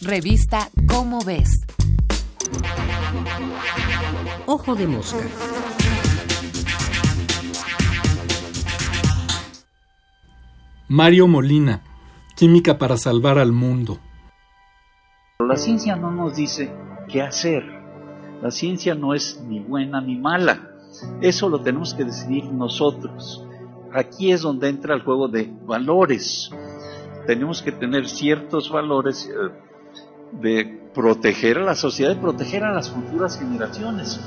Revista Cómo ves. Ojo de mosca. Mario Molina, Química para salvar al mundo. La ciencia no nos dice qué hacer. La ciencia no es ni buena ni mala. Eso lo tenemos que decidir nosotros. Aquí es donde entra el juego de valores. Tenemos que tener ciertos valores eh, de proteger a la sociedad y proteger a las futuras generaciones.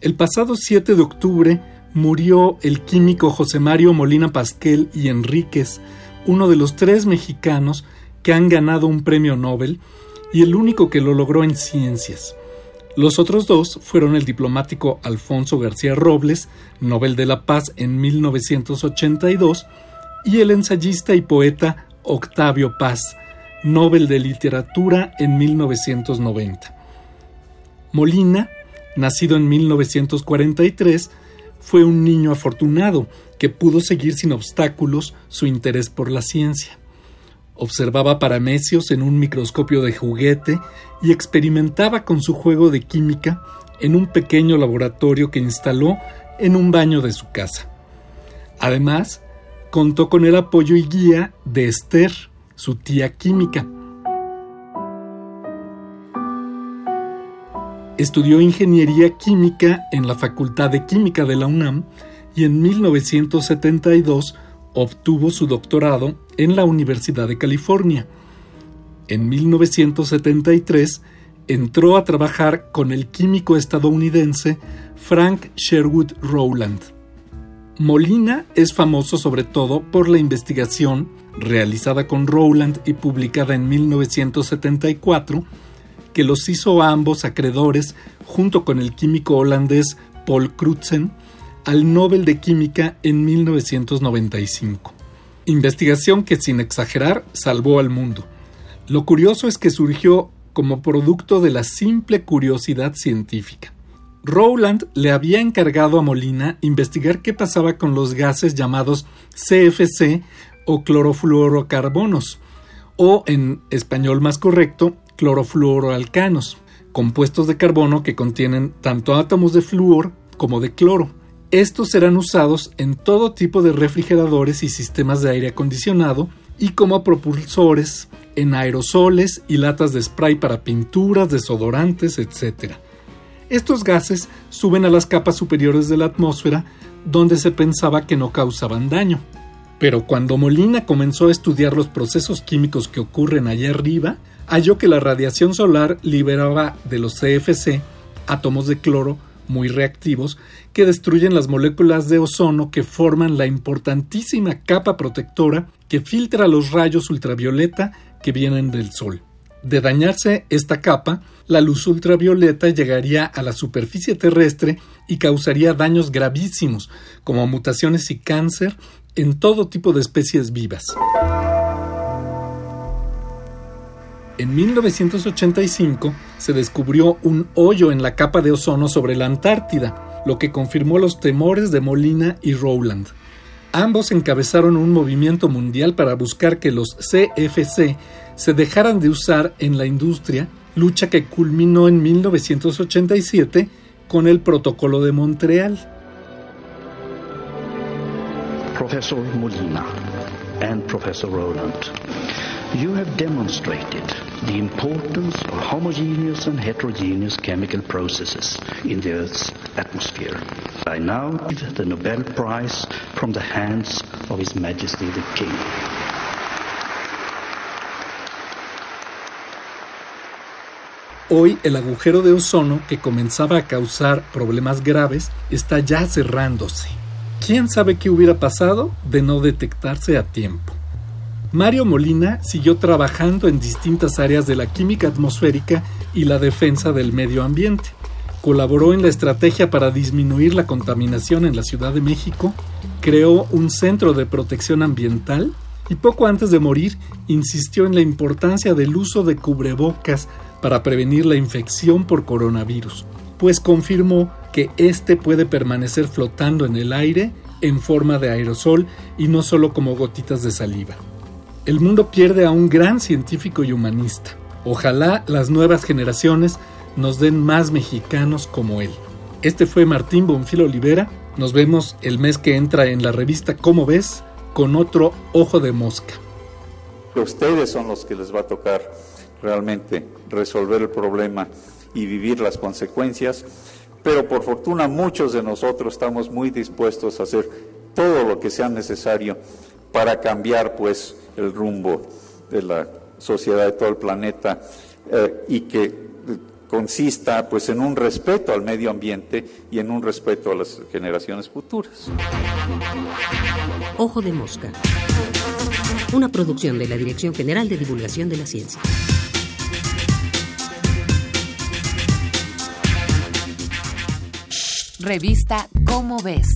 El pasado 7 de octubre murió el químico José Mario Molina Pasquel y Enríquez, uno de los tres mexicanos que han ganado un premio Nobel y el único que lo logró en ciencias. Los otros dos fueron el diplomático Alfonso García Robles, Nobel de la Paz en 1982, y el ensayista y poeta Octavio Paz, Nobel de Literatura en 1990. Molina, nacido en 1943, fue un niño afortunado que pudo seguir sin obstáculos su interés por la ciencia. Observaba paramecios en un microscopio de juguete y experimentaba con su juego de química en un pequeño laboratorio que instaló en un baño de su casa. Además, contó con el apoyo y guía de Esther, su tía química. Estudió ingeniería química en la Facultad de Química de la UNAM y en 1972 obtuvo su doctorado en la Universidad de California. En 1973 entró a trabajar con el químico estadounidense Frank Sherwood Rowland. Molina es famoso sobre todo por la investigación realizada con Rowland y publicada en 1974 que los hizo a ambos acreedores, junto con el químico holandés Paul Crutzen, al Nobel de Química en 1995. Investigación que sin exagerar salvó al mundo. Lo curioso es que surgió como producto de la simple curiosidad científica. Rowland le había encargado a Molina investigar qué pasaba con los gases llamados CFC o clorofluorocarbonos, o en español más correcto, clorofluoroalcanos, compuestos de carbono que contienen tanto átomos de flúor como de cloro. Estos serán usados en todo tipo de refrigeradores y sistemas de aire acondicionado y como propulsores en aerosoles y latas de spray para pinturas, desodorantes, etc. Estos gases suben a las capas superiores de la atmósfera donde se pensaba que no causaban daño. Pero cuando Molina comenzó a estudiar los procesos químicos que ocurren allá arriba, halló que la radiación solar liberaba de los CFC átomos de cloro muy reactivos que destruyen las moléculas de ozono que forman la importantísima capa protectora que filtra los rayos ultravioleta que vienen del Sol. De dañarse esta capa, la luz ultravioleta llegaría a la superficie terrestre y causaría daños gravísimos, como mutaciones y cáncer en todo tipo de especies vivas. En 1985 se descubrió un hoyo en la capa de ozono sobre la Antártida, lo que confirmó los temores de Molina y Rowland. Ambos encabezaron un movimiento mundial para buscar que los CFC se dejaran de usar en la industria, lucha que culminó en 1987 con el Protocolo de Montreal. Professor Molina and Professor Rowland you have demonstrated the importance of homogeneous and heterogeneous chemical processes in the Earth's atmosphere. I now give the Nobel Prize from the hands of His Majesty the King. Hoy el agujero de ozono que comenzaba a causar problemas graves está ya cerrándose. ¿Quién sabe qué hubiera pasado de no detectarse a tiempo? Mario Molina siguió trabajando en distintas áreas de la química atmosférica y la defensa del medio ambiente. Colaboró en la estrategia para disminuir la contaminación en la Ciudad de México, creó un centro de protección ambiental y poco antes de morir insistió en la importancia del uso de cubrebocas para prevenir la infección por coronavirus, pues confirmó que éste puede permanecer flotando en el aire en forma de aerosol y no solo como gotitas de saliva. el mundo pierde a un gran científico y humanista. Ojalá las nuevas generaciones nos den más mexicanos como él. Este fue Martín Bonfil Olivera. Nos vemos el mes que entra en la revista Cómo ves con otro ojo de mosca. Ustedes son los que les va a tocar realmente resolver el problema y vivir las consecuencias, pero por fortuna muchos de nosotros estamos muy dispuestos a hacer todo lo que sea necesario para cambiar pues el rumbo de la sociedad de todo el planeta eh, y que consista pues en un respeto al medio ambiente y en un respeto a las generaciones futuras. Ojo de mosca. Una producción de la Dirección General de Divulgación de la Ciencia. Revista Cómo ves.